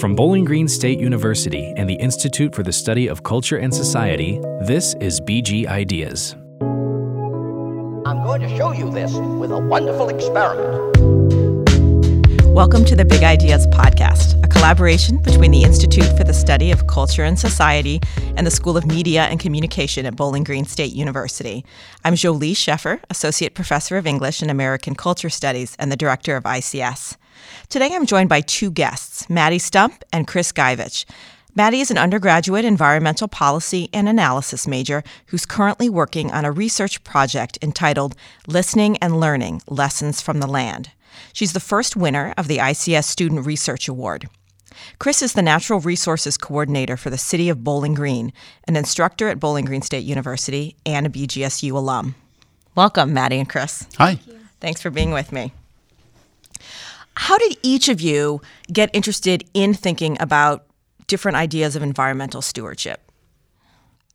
From Bowling Green State University and the Institute for the Study of Culture and Society, this is BG Ideas. I'm going to show you this with a wonderful experiment. Welcome to the Big Ideas Podcast, a collaboration between the Institute for the Study of Culture and Society and the School of Media and Communication at Bowling Green State University. I'm Jolie Sheffer, Associate Professor of English and American Culture Studies and the Director of ICS. Today I'm joined by two guests, Maddie Stump and Chris Gajewicz. Maddie is an undergraduate environmental policy and analysis major who's currently working on a research project entitled Listening and Learning Lessons from the Land. She's the first winner of the ICS Student Research Award. Chris is the Natural Resources Coordinator for the City of Bowling Green, an instructor at Bowling Green State University, and a BGSU alum. Welcome, Maddie and Chris. Hi. Thanks for being with me. How did each of you get interested in thinking about different ideas of environmental stewardship?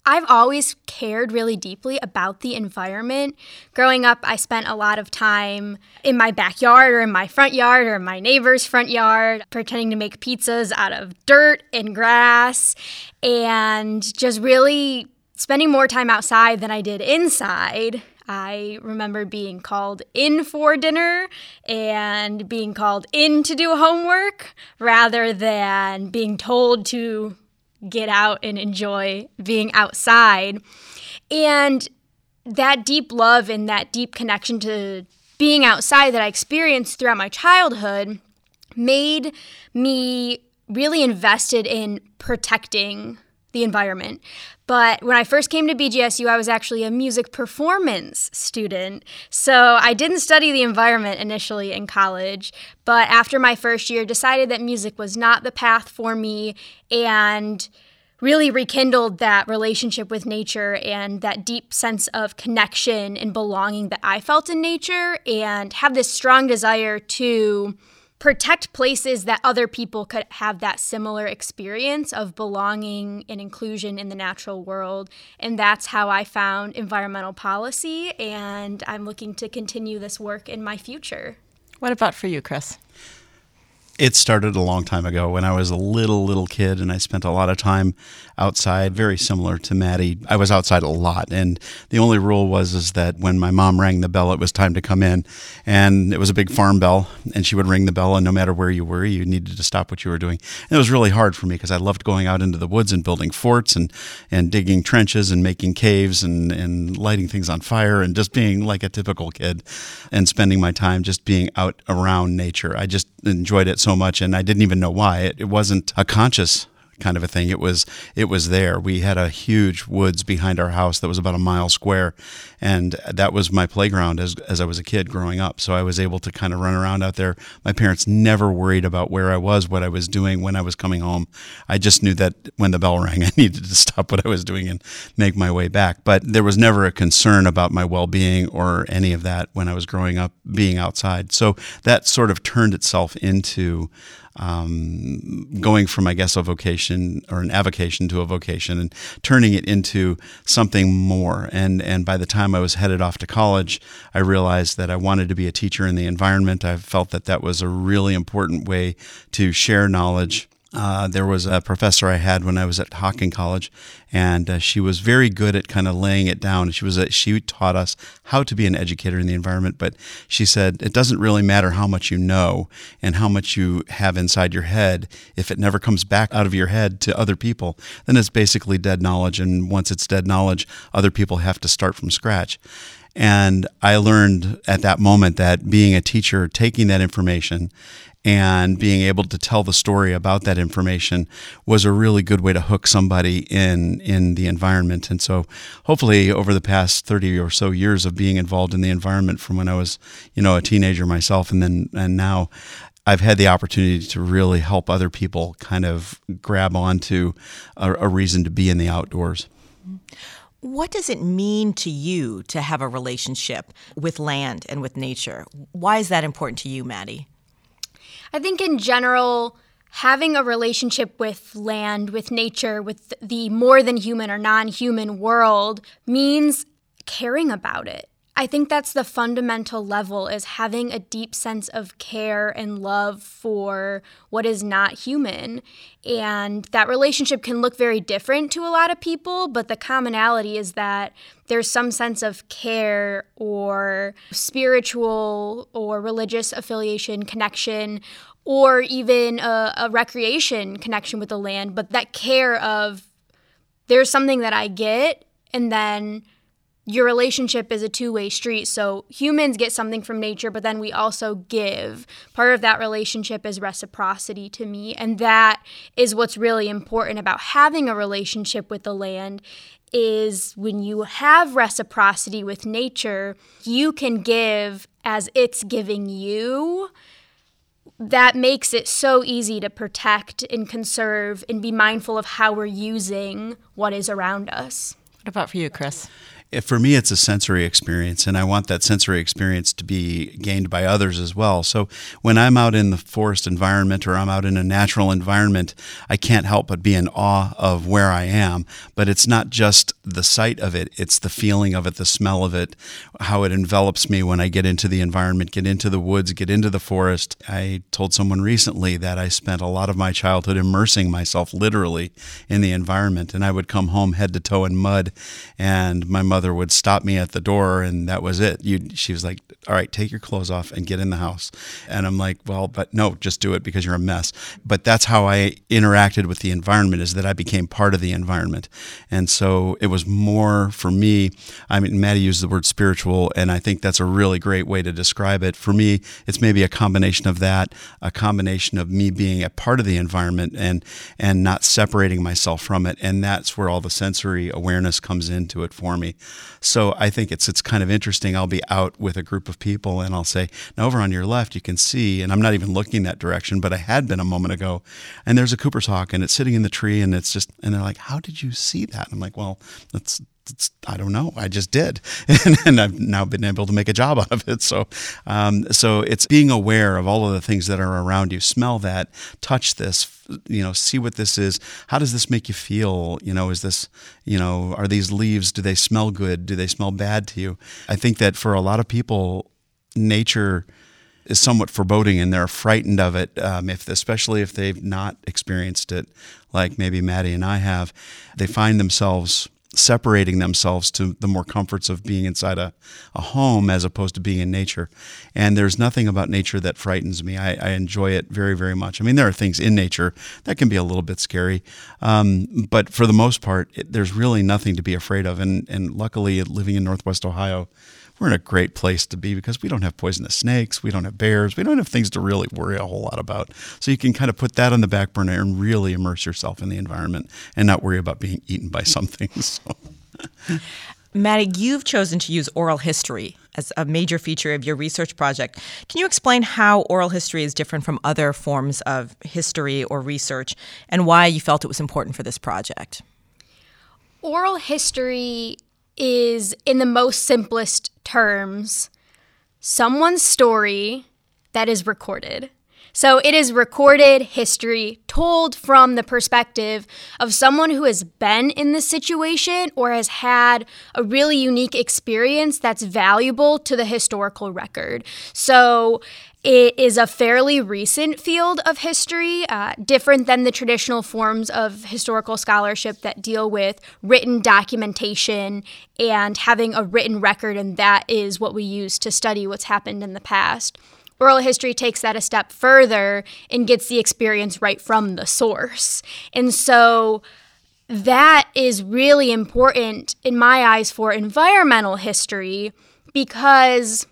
I've always cared really deeply about the environment. Growing up, I spent a lot of time in my backyard or in my front yard or my neighbor's front yard, pretending to make pizzas out of dirt and grass, and just really spending more time outside than I did inside. I remember being called in for dinner and being called in to do homework rather than being told to get out and enjoy being outside. And that deep love and that deep connection to being outside that I experienced throughout my childhood made me really invested in protecting the environment. But when I first came to BGSU, I was actually a music performance student. So I didn't study the environment initially in college, but after my first year, decided that music was not the path for me and really rekindled that relationship with nature and that deep sense of connection and belonging that I felt in nature and have this strong desire to protect places that other people could have that similar experience of belonging and inclusion in the natural world. And that's how I found environmental policy, and I'm looking to continue this work in my future. What about for you, Chris? It started a long time ago when I was a little, little kid, and I spent a lot of time outside, very similar to Maddie. I was outside a lot, and the only rule was is that when my mom rang the bell, it was time to come in, and it was a big farm bell, and she would ring the bell, and no matter where you were, you needed to stop what you were doing. And it was really hard for me because I loved going out into the woods and building forts and and digging trenches and making caves and and lighting things on fire and just being like a typical kid, and spending my time just being out around nature. I just enjoyed it so much, and I didn't even know why. It, it wasn't a conscious kind of a thing. It was it was there. We had a huge woods behind our house that was about a mile square, and that was my playground as as I was a kid growing up. So I was able to kind of run around out there. My parents never worried about where I was, what I was doing when I was coming home. I just knew that when the bell rang, I needed to stop what I was doing and make my way back. But there was never a concern about my well-being or any of that when I was growing up being outside. So that sort of turned itself into um, going from, I guess, a vocation or an avocation to a vocation and turning it into something more. And, and by the time I was headed off to college, I realized that I wanted to be a teacher in the environment. I felt that that was a really important way to share knowledge uh, there was a professor I had when I was at Hocking College, and uh, she was very good at kind of laying it down. She was a, she taught us how to be an educator in the environment, but she said it doesn't really matter how much you know and how much you have inside your head if it never comes back out of your head to other people. Then it's basically dead knowledge, and once it's dead knowledge, other people have to start from scratch. And I learned at that moment that being a teacher, taking that information and being able to tell the story about that information was a really good way to hook somebody in in the environment and so hopefully over the past 30 or so years of being involved in the environment from when I was you know a teenager myself and then and now I've had the opportunity to really help other people kind of grab onto a, a reason to be in the outdoors. What does it mean to you to have a relationship with land and with nature? Why is that important to you, Maddie? I think in general, having a relationship with land, with nature, with the more than human or non human world means caring about it. I think that's the fundamental level is having a deep sense of care and love for what is not human. And that relationship can look very different to a lot of people, but the commonality is that there's some sense of care or spiritual or religious affiliation, connection, or even a, a recreation connection with the land, but that care of there's something that I get and then your relationship is a two way street. So humans get something from nature, but then we also give. Part of that relationship is reciprocity to me. And that is what's really important about having a relationship with the land is when you have reciprocity with nature, you can give as it's giving you. That makes it so easy to protect and conserve and be mindful of how we're using what is around us. What about for you, Chris? For me, it's a sensory experience, and I want that sensory experience to be gained by others as well. So when I'm out in the forest environment or I'm out in a natural environment, I can't help but be in awe of where I am. But it's not just the sight of it, it's the feeling of it, the smell of it, how it envelops me when I get into the environment, get into the woods, get into the forest. I told someone recently that I spent a lot of my childhood immersing myself literally in the environment, and I would come home head to toe in mud, and my mother would stop me at the door, and that was it. You, she was like, "All right, take your clothes off and get in the house." And I'm like, "Well, but no, just do it because you're a mess." But that's how I interacted with the environment is that I became part of the environment, and so it was more for me. I mean, Maddie used the word spiritual, and I think that's a really great way to describe it. For me, it's maybe a combination of that, a combination of me being a part of the environment and and not separating myself from it, and that's where all the sensory awareness comes into it for me. So I think it's it's kind of interesting. I'll be out with a group of people and I'll say, now over on your left you can see, and I'm not even looking that direction, but I had been a moment ago, and there's a Cooper's hawk and it's sitting in the tree and it's just and they're like, how did you see that? And I'm like, well, that's I don't know. I just did, and, and, I've now been able to make a job out of it. So, um, so it's being aware of all of the things that are around you. Smell that, touch this, you know, see what this is. How does this make you feel? You know, is this, you know, are these leaves? Do they smell good? Do they smell bad to you? I think that for a lot of people, nature is somewhat foreboding and they're frightened of it, um, if especially if they've not experienced it, like maybe Maddie and I have. They find themselves separating themselves to the more comforts of being inside a, a home as opposed to being in nature. And there's nothing about nature that frightens me. I, I enjoy it very, very much. I mean, there are things in nature that can be a little bit scary, um, but for the most part, it, there's really nothing to be afraid of. And, and luckily, living in Northwest Ohio, we're in a great place to be because we don't have poisonous snakes, we don't have bears, we don't have things to really worry a whole lot about. So you can kind of put that on the back burner and really immerse yourself in the environment and not worry about being eaten by something. So. Maddie, you've chosen to use oral history as a major feature of your research project. Can you explain how oral history is different from other forms of history or research and why you felt it was important for this project? Oral history is, in the most simplest terms, someone's story that is recorded. So it is recorded history told from the perspective of someone who has been in the situation or has had a really unique experience that's valuable to the historical record. So it is a fairly recent field of history, uh, different than the traditional forms of historical scholarship that deal with written documentation and having a written record, and that is what we use to study what's happened in the past. Oral history takes that a step further and gets the experience right from the source. And so that is really important in my eyes for environmental history because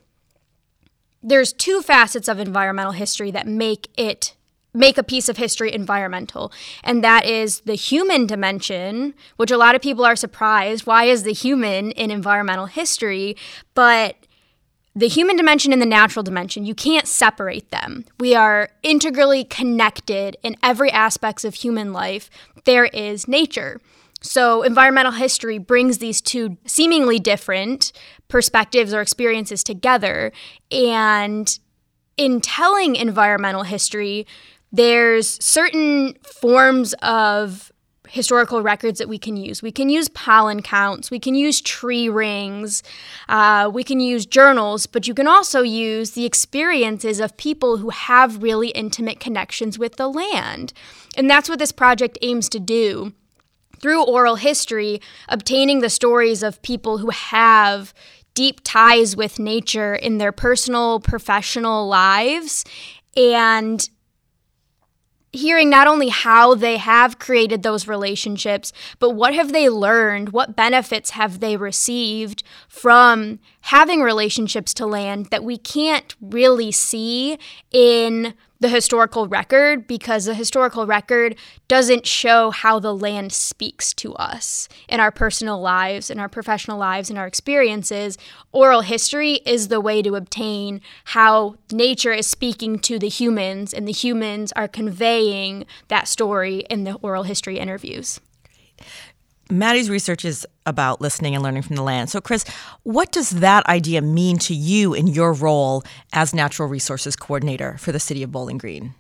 there's two facets of environmental history that make it make a piece of history environmental and that is the human dimension which a lot of people are surprised why is the human in environmental history? But the human dimension and the natural dimension you can't separate them. We are integrally connected in every aspects of human life. There is nature so, environmental history brings these two seemingly different perspectives or experiences together. And in telling environmental history, there's certain forms of historical records that we can use. We can use pollen counts, we can use tree rings, uh, we can use journals, but you can also use the experiences of people who have really intimate connections with the land. And that's what this project aims to do. Through oral history, obtaining the stories of people who have deep ties with nature in their personal, professional lives, and hearing not only how they have created those relationships, but what have they learned? What benefits have they received from having relationships to land that we can't really see in the historical record because the historical record doesn't show how the land speaks to us in our personal lives, in our professional lives, in our experiences. Oral history is the way to obtain how nature is speaking to the humans, and the humans are conveying that story in the oral history interviews. Maddie's research is about listening and learning from the land. So, Chris, what does that idea mean to you in your role as natural resources coordinator for the city of Bowling Green?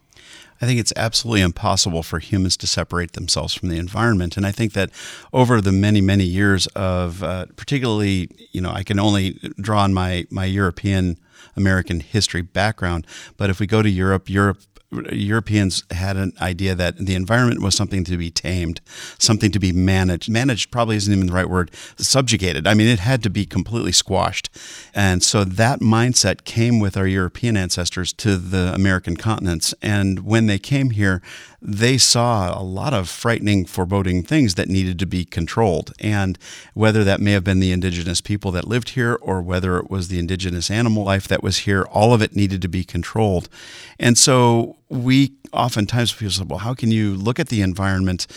I think it's absolutely impossible for humans to separate themselves from the environment. And I think that over the many, many years of, uh, particularly, you know, I can only draw on my, my European American history background. But if we go to Europe, Europe Europeans had an idea that the environment was something to be tamed, something to be managed. Managed probably isn't even the right word. Subjugated. I mean, it had to be completely squashed. And so that mindset came with our European ancestors to the American continents. And when they came here, they saw a lot of frightening, foreboding things that needed to be controlled. And whether that may have been the indigenous people that lived here or whether it was the indigenous animal life that was here, all of it needed to be controlled. And so we oftentimes people say, well, how can you look at the environment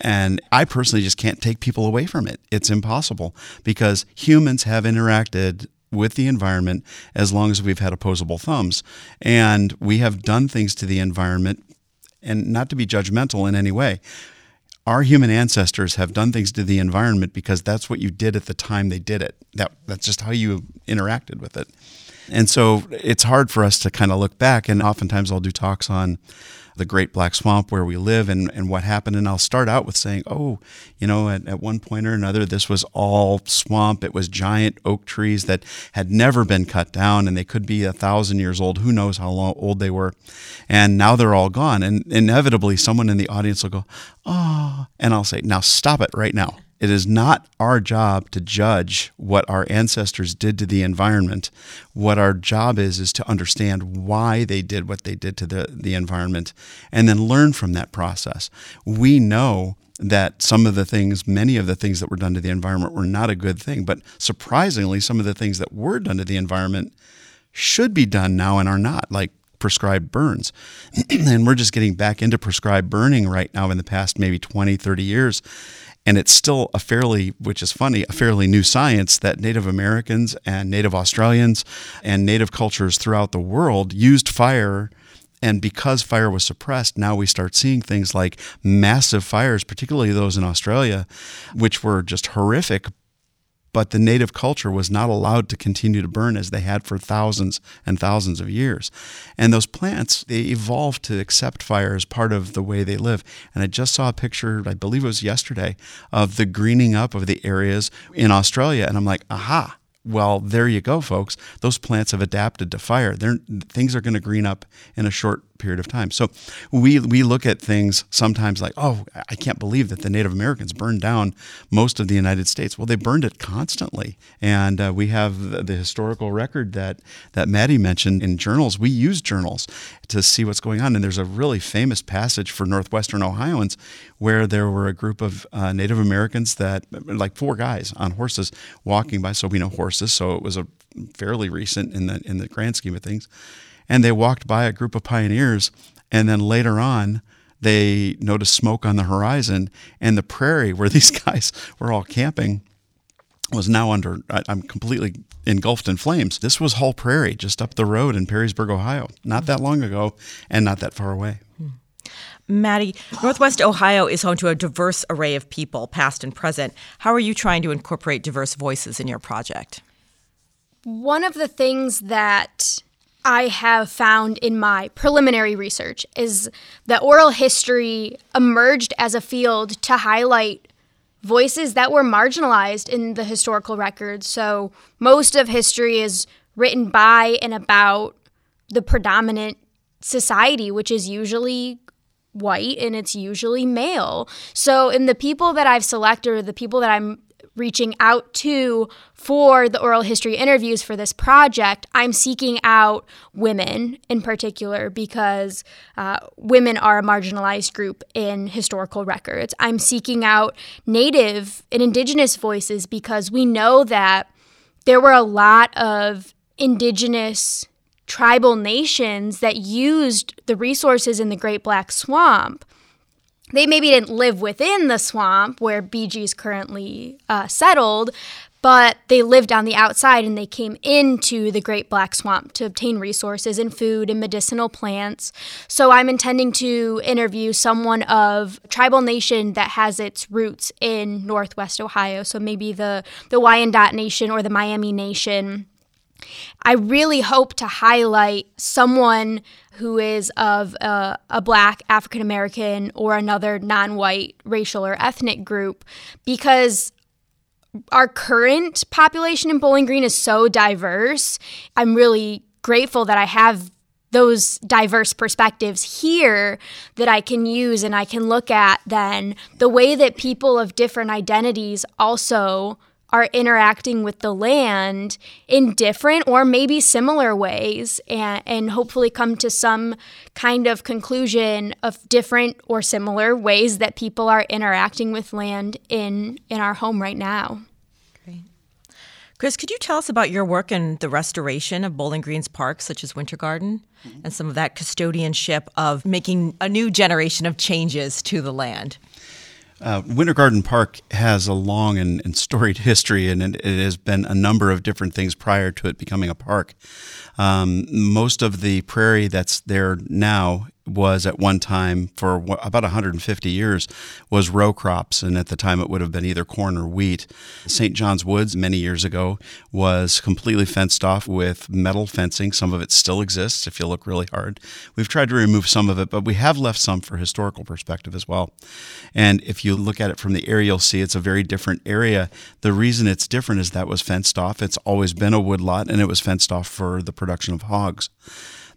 and I personally just can't take people away from it. It's impossible because humans have interacted with the environment as long as we've had opposable thumbs. And we have done things to the environment and not to be judgmental in any way. Our human ancestors have done things to the environment because that's what you did at the time they did it. That, that's just how you interacted with it. And so it's hard for us to kind of look back. And oftentimes I'll do talks on the Great Black Swamp where we live and, and what happened. And I'll start out with saying, oh, you know, at, at one point or another, this was all swamp. It was giant oak trees that had never been cut down and they could be a thousand years old. Who knows how long, old they were. And now they're all gone. And inevitably, someone in the audience will go, oh, and I'll say, now stop it right now. It is not our job to judge what our ancestors did to the environment. What our job is is to understand why they did what they did to the, the environment and then learn from that process. We know that some of the things, many of the things that were done to the environment were not a good thing, but surprisingly, some of the things that were done to the environment should be done now and are not, like prescribed burns. and we're just getting back into prescribed burning right now in the past maybe 20, 30 years. And it's still a fairly, which is funny, a fairly new science that Native Americans and Native Australians and Native cultures throughout the world used fire. And because fire was suppressed, now we start seeing things like massive fires, particularly those in Australia, which were just horrific, but the native culture was not allowed to continue to burn as they had for thousands and thousands of years. And those plants, they evolved to accept fire as part of the way they live. And I just saw a picture, I believe it was yesterday, of the greening up of the areas in Australia. And I'm like, aha, well, there you go, folks. Those plants have adapted to fire. They're, things are going to green up in a short period of time. So we we look at things sometimes like, oh, I can't believe that the Native Americans burned down most of the United States. Well, they burned it constantly, and uh, we have the, the, historical record that that Maddie mentioned in journals. We use journals to see what's going on, and there's a really famous passage for northwestern Ohioans where there were a group of uh, Native Americans that, like four guys on horses, walking by. So we know horses, so it was a fairly recent in the in the grand scheme of things and they walked by a group of pioneers. And then later on, they noticed smoke on the horizon, and the prairie where these guys were all camping was now under, I'm completely engulfed in flames. This was Hull Prairie, just up the road in Perrysburg, Ohio, not that long ago and not that far away. Hmm. Maddie, Northwest Ohio is home to a diverse array of people, past and present. How are you trying to incorporate diverse voices in your project? One of the things that I have found in my preliminary research is that oral history emerged as a field to highlight voices that were marginalized in the historical records. So most of history is written by and about the predominant society, which is usually white and it's usually male. So, in the people that I've selected, or the people that I'm reaching out to for the oral history interviews for this project, I'm seeking out women in particular because uh, women are a marginalized group in historical records. I'm seeking out Native and Indigenous voices because we know that there were a lot of Indigenous tribal nations that used the resources in the Great Black Swamp. They maybe didn't live within the swamp where BG is currently uh, settled, but they lived on the outside and they came into the Great Black Swamp to obtain resources and food and medicinal plants. So I'm intending to interview someone of tribal nation that has its roots in Northwest Ohio. So maybe the, the Wyandot Nation or the Miami Nation I really hope to highlight someone who is of a, a black, African American, or another non white racial or ethnic group because our current population in Bowling Green is so diverse. I'm really grateful that I have those diverse perspectives here that I can use and I can look at then the way that people of different identities also are interacting with the land in different or maybe similar ways and, and hopefully come to some kind of conclusion of different or similar ways that people are interacting with land in in our home right now. Great. Chris, could you tell us about your work in the restoration of Bowling Green's parks, such as Winter Garden, mm-hmm. and some of that custodianship of making a new generation of changes to the land? Uh, Winter Garden Park has a long and, and storied history, and it, it, has been a number of different things prior to it becoming a park. Um, most of the prairie that's there now was at one time for about 150 years was row crops and at the time it would have been either corn or wheat. St john's woods many years ago was completely fenced off with metal fencing. Some of it still exists if you look really hard. We've tried to remove some of it but we have left some for historical perspective as well. And if you look at it from the air you'll see it's a very different area. The reason it's different is that was fenced off. It's always been a woodlot and it was fenced off for the production of hogs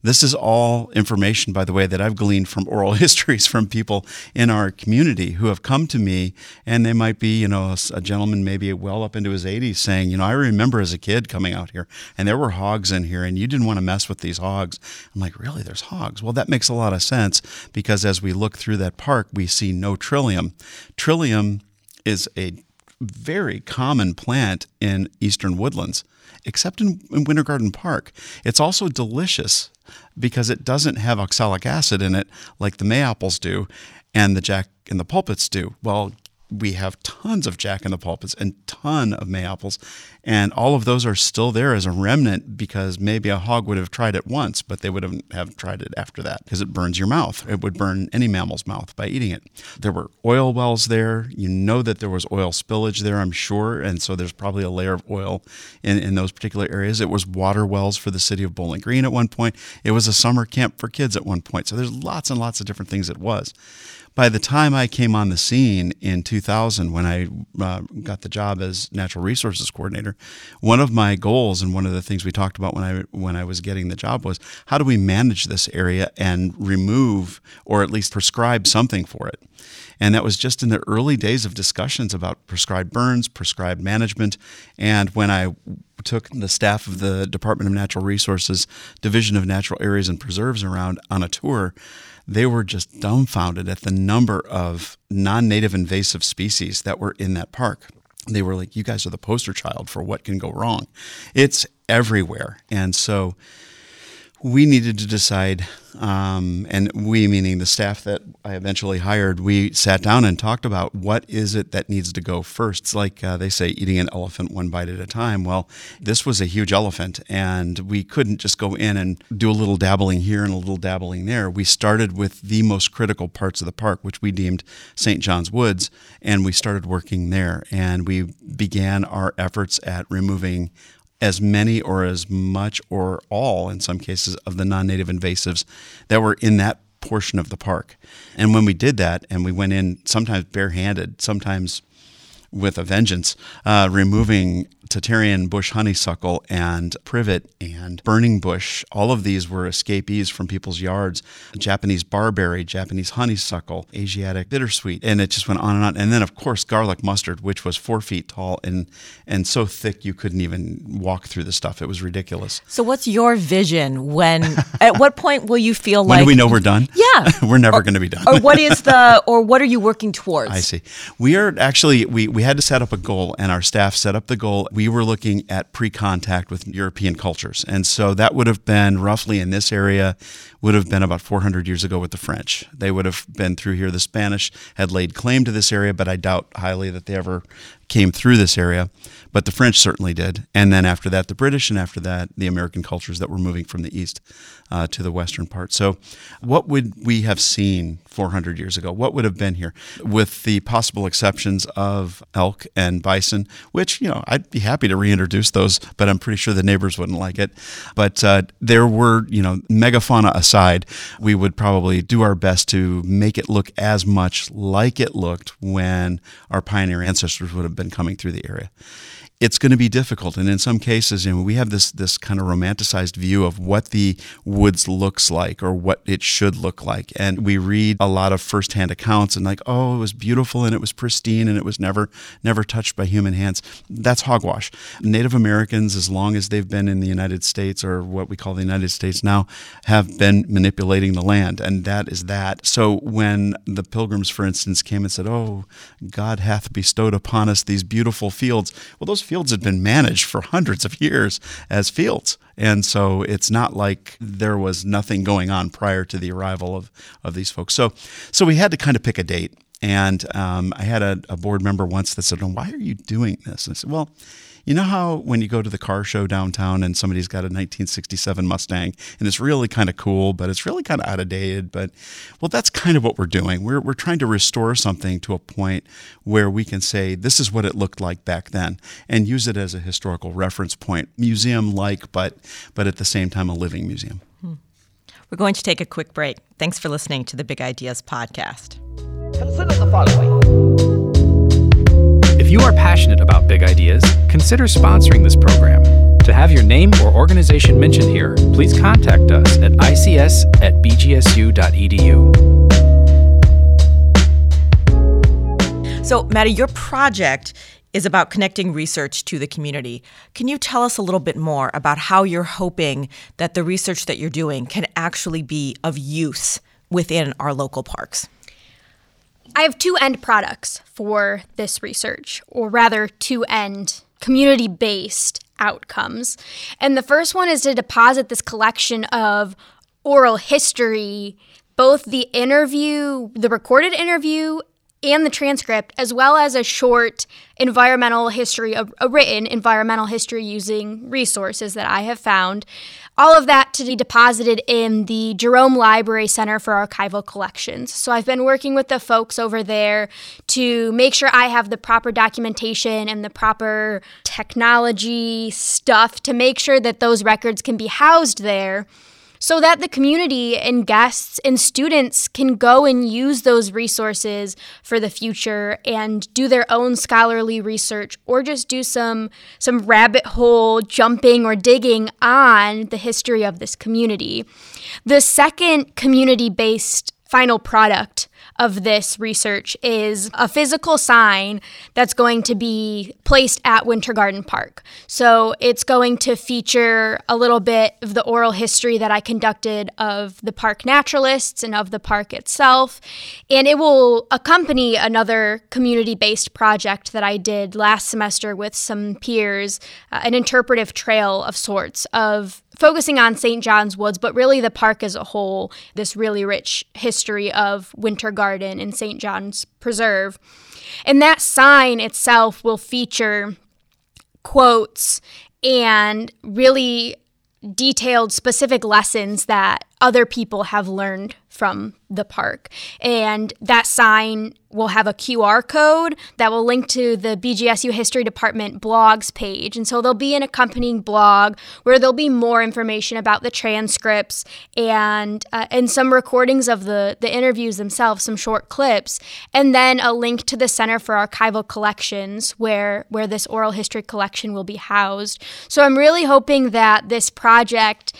this is all information, by the way, that I've gleaned from oral histories from people in our community who have come to me, and they might be, you know, a, gentleman maybe well up into his 80s saying, you know, I remember as a kid coming out here, and there were hogs in here, and you didn't want to mess with these hogs. I'm like, really? There's hogs? Well, that makes a lot of sense because as we look through that park, we see no trillium. Trillium is a very common plant in eastern woodlands, except in, in Winter Garden Park. It's also delicious because it doesn't have oxalic acid in it like the mayapples do and the jack and the pulpits do. Well, we have tons of jack in the pulpits and ton of mayapples and all of those are still there as a remnant because maybe a hog would have tried it once but they would have, have tried it after that because it burns your mouth. It would burn any mammal's mouth by eating it. There were oil wells there. You know that there was oil spillage there i'm sure and so there's probably a layer of oil in, in those particular areas. It was water wells for the city of bowling green at one point. It was a summer camp for kids at one point. So there's lots and lots of different things it was by the time I came on the scene in 2000, when I uh, got the job as natural resources coordinator, one of my goals and one of the things we talked about when I when I was getting the job was how do we manage this area and remove or at least prescribe something for it. And that was just in the early days of discussions about prescribed burns, prescribed management, and when I took the staff of the Department of Natural Resources Division of Natural Areas and Preserves around on a tour they were just dumbfounded at the number of non native invasive species that were in that park. They were like, You guys are the poster child for what can go wrong. It's everywhere. And so we needed to decide, um, and we meaning the staff that I eventually hired, we sat down and talked about what is it that needs to go first. It's like uh, they say, eating an elephant one bite at a time. Well, this was a huge elephant, and we couldn't just go in and do a little dabbling here and a little dabbling there. We started with the most critical parts of the park, which we deemed St. John's Woods, and we started working there. And we began our efforts at removing as many or as much or all, in some cases, of the non native invasives that were in that portion of the park. And when we did that, and we went in sometimes barehanded, sometimes with a vengeance, uh, removing Tatarian bush honeysuckle and privet and burning bush. All of these were escapees from people's yards. Japanese barberry, Japanese honeysuckle, Asiatic bittersweet, and it just went on and on. And then, of course, garlic mustard, which was four feet tall and and so thick you couldn't even walk through the stuff. It was ridiculous. So, what's your vision when? at what point will you feel like? when do we know we're done? Yeah, we're never going to be done. or what is the? Or what are you working towards? I see. We are actually we we had to set up a goal, and our staff set up the goal. We were looking at pre-contact with European cultures, and so that would have been roughly in this area would have been about 400 years ago with the French. They would have been through here. The Spanish had laid claim to this area, but I doubt highly that they ever came through this area. But the French certainly did, and then after that, the British, and after that, the American cultures that were moving from the east uh, to the western part. So, what would we have seen 400 years ago? What would have been here, with the possible exceptions of elk and bison, which you know I'd be happy to reintroduce those, but I'm pretty sure the neighbors wouldn't like it. But uh, there were, you know, megafauna aside, we would probably do our best to make it look as much like it looked when our pioneer ancestors would have been coming through the area it's going to be difficult. And in some cases, you know, we have this this kind of romanticized view of what the woods looks like or what it should look like. And we read a lot of firsthand accounts and like, oh, it was beautiful and it was pristine and it was never never touched by human hands. That's hogwash. Native Americans, as long as they've been in the United States or what we call the United States now, have been manipulating the land, and that is that. So when the pilgrims, for instance, came and said, "Oh, God hath bestowed upon us these beautiful fields," well, those fields had been managed for hundreds of years as fields. And so it's not like there was nothing going on prior to the arrival of, of these folks. So, so we had to kind of pick a date. And um, I had a, a board member once that said, Why are you doing this? And I said, Well, you know how when you go to the car show downtown and somebody's got a 1967 Mustang and it's really kind of cool, but it's really kind of out of dated. But well, that's kind of what we're doing. We're, we're trying to restore something to a point where we can say this is what it looked like back then and use it as a historical reference point, museum like, but but at the same time a living museum. Hmm. We're going to take a quick break. Thanks for listening to the Big Ideas podcast. Consider the following. You are passionate about big ideas, consider sponsoring this program. To have your name or organization mentioned here, please contact us at ics at bgsu.edu. So, Maddie, your project is about connecting research to the community. Can you tell us a little bit more about how you're hoping that the research that you're doing can actually be of use within our local parks? I have two end products for this research, or rather, two end community based outcomes. And the first one is to deposit this collection of oral history, both the interview, the recorded interview, and the transcript, as well as a short environmental history, a, a, written environmental history using resources that I have found. All of that to be deposited in the Jerome Library Center for Archival Collections. So I've been working with the folks over there to make sure I have the proper documentation and the proper technology stuff to make sure that those records can be housed there so that the community and guests and students can go and use those resources for the future and do their own scholarly research or just do some some rabbit hole jumping or digging on the history of this community. The second community-based final product of this research is a physical sign that's going to be placed at Winter Garden Park. So it's going to feature a little bit of the oral history that I conducted of the park naturalists and of the park itself. And it will accompany another community based project that I did last semester with some peers, uh, an interpretive trail of sorts of focusing on St. John's Woods, but really the park as a whole, this really rich history of Winter Garden and St. John's Preserve. And that sign itself will feature quotes and really detailed specific lessons that other people have learned from the park. And that sign will have a QR code that will link to the BGSU History Department blogs page. And so there'll be an accompanying blog where there'll be more information about the transcripts and uh, and some recordings of the the interviews themselves, some short clips, and then a link to the Center for Archival Collections where where this oral history collection will be housed. So I'm really hoping that this project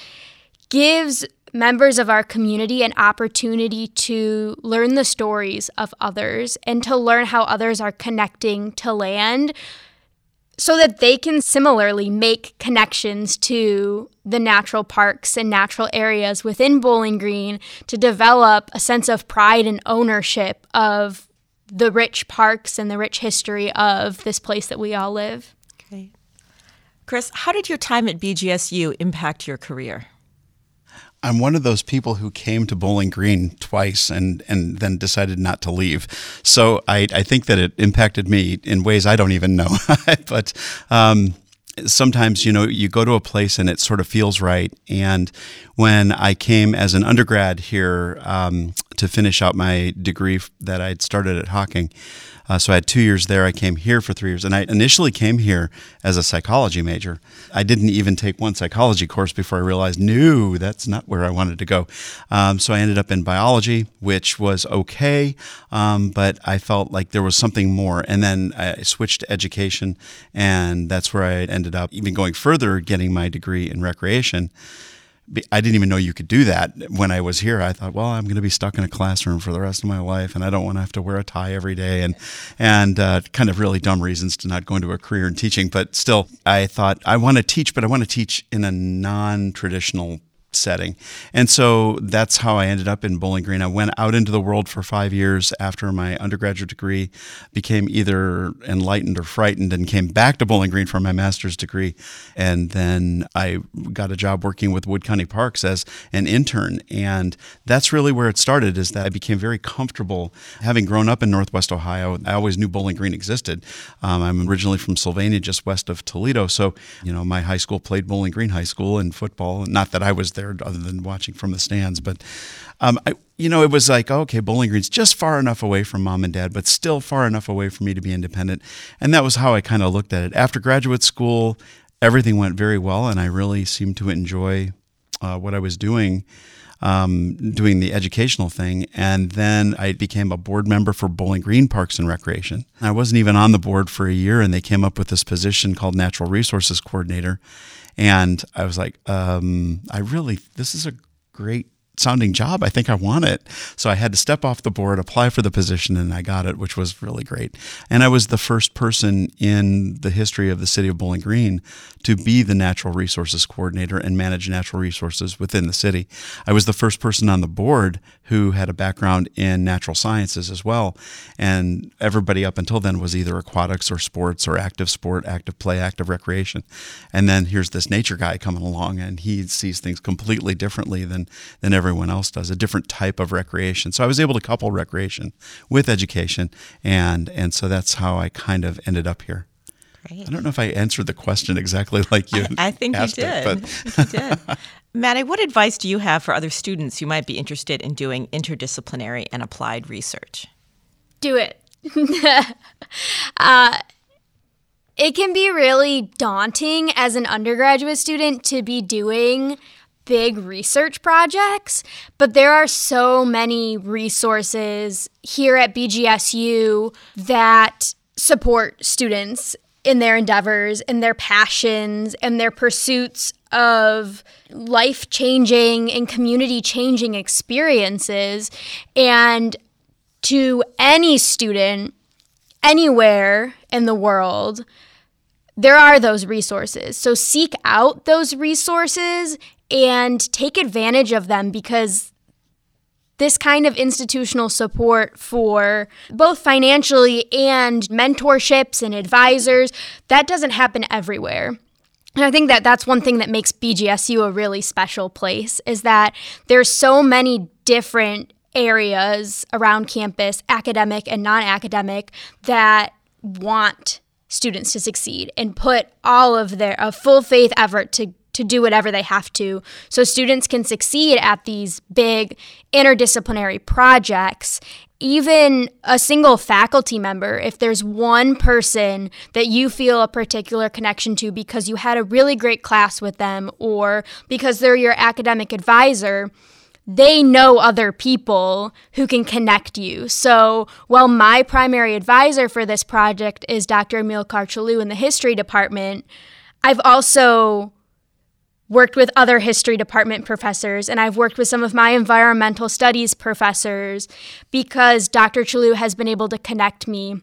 gives members of our community an opportunity to learn the stories of others and to learn how others are connecting to land so that they can similarly make connections to the natural parks and natural areas within Bowling Green to develop a sense of pride and ownership of the rich parks and the rich history of this place that we all live. Okay. Chris, how did your time at BGSU impact your career? I'm one of those people who came to Bowling Green twice and, and then decided not to leave. So I, I think that it impacted me in ways I don't even know. but um, sometimes, you know, you go to a place and it sort of feels right. And when I came as an undergrad here um, to finish out my degree that I'd started at Hocking, uh, so I had two years there. I came here for three years, and I initially came here as a psychology major. I didn't even take one psychology course before I realized, no, that's not where I wanted to go. Um, so I ended up in biology, which was okay, um, but I felt like there was something more. And then I switched to education, and that's where I ended up even going further, getting my degree in recreation. I didn't even know you could do that when I was here. I thought, well, I'm going to be stuck in a classroom for the rest of my life, and I don't want to have to wear a tie every day, and and uh, kind of really dumb reasons to not go into a career in teaching. But still, I thought I want to teach, but I want to teach in a non-traditional setting. And so that's how I ended up in Bowling Green. I went out into the world for five years after my undergraduate degree, became either enlightened or frightened, and came back to Bowling Green for my master's degree. And then I got a job working with Wood County Parks as an intern. And that's really where it started, is that I became very comfortable having grown up in Northwest Ohio. I always knew Bowling Green existed. Um, I'm originally from Sylvania, just west of Toledo. So, you know, my high school played Bowling Green High School in football. Not that I was there there other than watching from the stands. But, um, I, you know, it was like, okay, Bowling Green's just far enough away from mom and dad, but still far enough away for me to be independent. And that was how I kind of looked at it. After graduate school, everything went very well, and I really seemed to enjoy uh, what I was doing. Um, doing the educational thing. And then I became a board member for Bowling Green Parks and Recreation. I wasn't even on the board for a year, and they came up with this position called Natural Resources Coordinator. And I was like, um, I really, this is a great sounding job. I think I want it. So I had to step off the board, apply for the position, and I got it, which was really great. And I was the first person in the history of the city of Bowling Green to be the natural resources coordinator and manage natural resources within the city. I was the first person on the board who had a background in natural sciences as well. And everybody up until then was either aquatics or sports or active sport, active play, active recreation. And then here's this nature guy coming along and he sees things completely differently than, than everyone else does, a different type of recreation. So I was able to couple recreation with education. And, and so that's how I kind of ended up here. Great. I don't know if I answered the question exactly like you. I, I think you did. It, think you did. Maddie, what advice do you have for other students who might be interested in doing interdisciplinary and applied research? Do it. uh, it can be really daunting as an undergraduate student to be doing big research projects, but there are so many resources here at BGSU that support students in their endeavors and their passions and their pursuits of life changing and community changing experiences. And to any student anywhere in the world, there are those resources. So seek out those resources and take advantage of them because this kind of institutional support for both financially and mentorships and advisors, that doesn't happen everywhere. And I think that that's one thing that makes BGSU a really special place is that there's so many different areas around campus, academic and non-academic, that want students to succeed and put all of their a full faith effort to to do whatever they have to so students can succeed at these big interdisciplinary projects even a single faculty member, if there's one person that you feel a particular connection to because you had a really great class with them or because they're your academic advisor, they know other people who can connect you. So, while my primary advisor for this project is Dr. Amílcar Challú in the history department, I've also worked with other history department professors and I've worked with some of my environmental studies professors because Dr. Challú has been able to connect me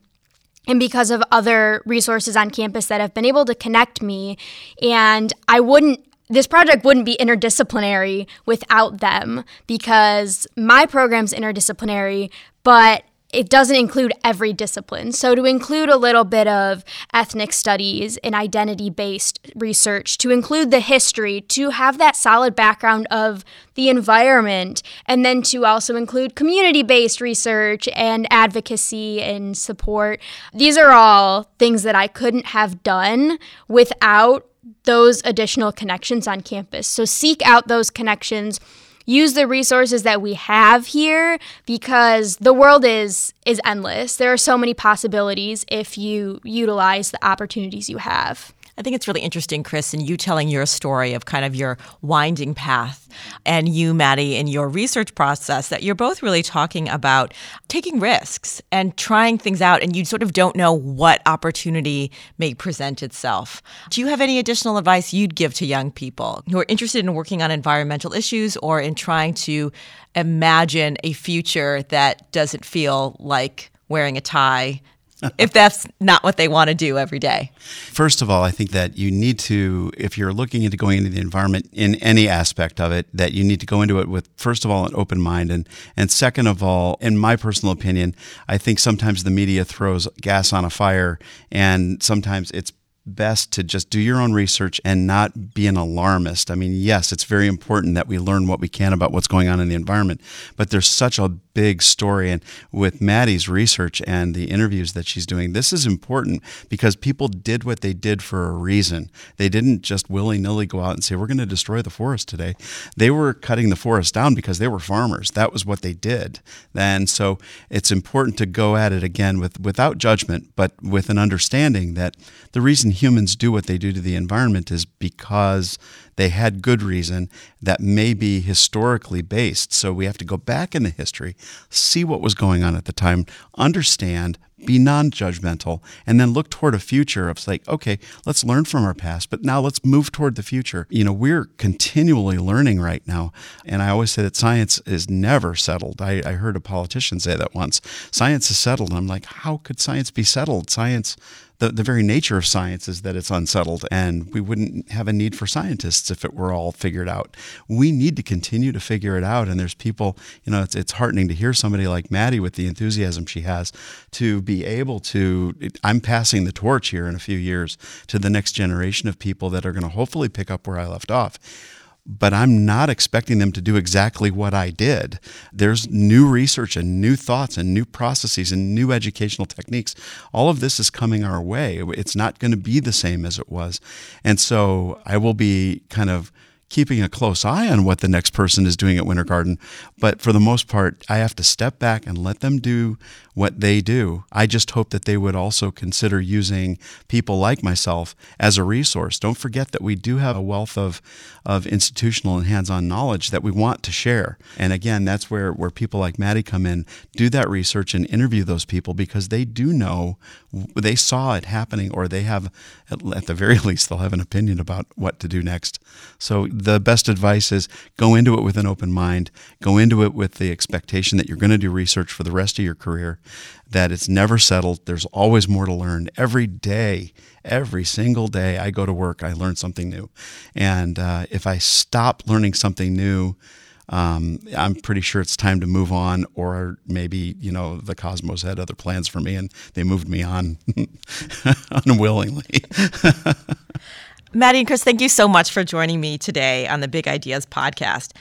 and because of other resources on campus that have been able to connect me and I wouldn't this project wouldn't be interdisciplinary without them because my program's interdisciplinary but it doesn't include every discipline. So, to include a little bit of ethnic studies and identity based research, to include the history, to have that solid background of the environment, and then to also include community based research and advocacy and support. These are all things that I couldn't have done without those additional connections on campus. So, seek out those connections use the resources that we have here because the world is is endless. There are so many possibilities if you utilize the opportunities you have. I think it's really interesting, Chris, and you telling your story of kind of your winding path, and you, Maddie, in your research process, that you're both really talking about taking risks and trying things out, and you sort of don't know what opportunity may present itself. Do you have any additional advice you'd give to young people who are interested in working on environmental issues or in trying to imagine a future that doesn't feel like wearing a tie if that's not what they want to do every day? First of all, I think that you need to, if you're looking into going into the environment in any aspect of it, that you need to go into it with, first of all, an open mind. And, and second of all, in my personal opinion, I think sometimes the media throws gas on a fire and sometimes it's best to just do your own research and not be an alarmist. I mean, yes, it's very important that we learn what we can about what's going on in the environment, but there's such a big story. And with Maddie's research and the interviews that she's doing, this is important because people did what they did for a reason. They didn't just willy nilly go out and say, we're going to destroy the forest today. They were cutting the forest down because they were farmers. That was what they did. And so it's important to go at it again with, without judgment, but with an understanding that the reason humans do what they do to the environment is because they had good reason that may be historically based. So we have to go back in the history, see what was going on at the time, understand, be non judgmental, and then look toward a future of like, okay, let's learn from our past, but now let's move toward the future. You know, we're continually learning right now. And I always say that science is never settled. I, I heard a politician say that once science is settled. And I'm like, how could science be settled? Science the, the very nature of science is that it's unsettled, and we wouldn't have a need for scientists if it were all figured out. We need to continue to figure it out, and there's people, you know, it's, it's heartening to hear somebody like Maddie with the enthusiasm she has to be able to. I'm passing the torch here in a few years to the next generation of people that are going to hopefully pick up where I left off but I'm not expecting them to do exactly what I did. There's new research and new thoughts and new processes and new educational techniques. All of this is coming our way. It's not going to be the same as it was. And so I will be kind of keeping a close eye on what the next person is doing at Winter Garden. But for the most part, I have to step back and let them do what they do. I just hope that they would also consider using people like myself as a resource. Don't forget that we do have a wealth of, of institutional and hands on knowledge that we want to share. And again, that's where, where people like Maddie come in, do that research and interview those people because they do know, they saw it happening, or they have, at the very least, they'll have an opinion about what to do next. So the best advice is go into it with an open mind, go into it with the expectation that you're going to do research for the rest of your career that it's never settled. There's always more to learn. Every day, every single day I go to work, I learn something new. And uh, if I stop learning something new, um, I'm pretty sure it's time to move on, or maybe you know the cosmos had other plans for me and they moved me on unwillingly. Maddie and Chris, thank you so much for joining me today on the Big Ideas podcast.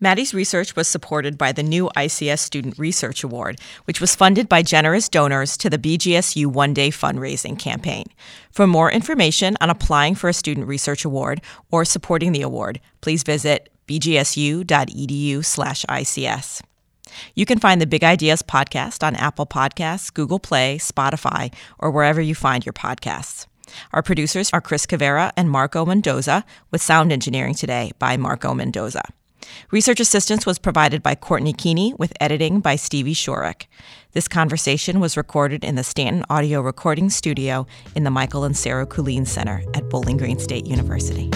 Maddie's research was supported by the new ICS Student Research Award, which was funded by generous donors to the BGSU One Day fundraising campaign. For more information on applying for a Student Research Award or supporting the award, please visit bgsu.edu/ics. You can find the Big Ideas podcast on Apple Podcasts, Google Play, Spotify, or wherever you find your podcasts. Our producers are Chris Cavera and Marco Mendoza, with sound engineering today by Marco Mendoza. Research assistance was provided by Courtney Keeney, with editing by Stevie Shorrock. This conversation was recorded in the Stanton Audio Recording Studio in the Michael and Sarah Kuhlin Center at Bowling Green State University.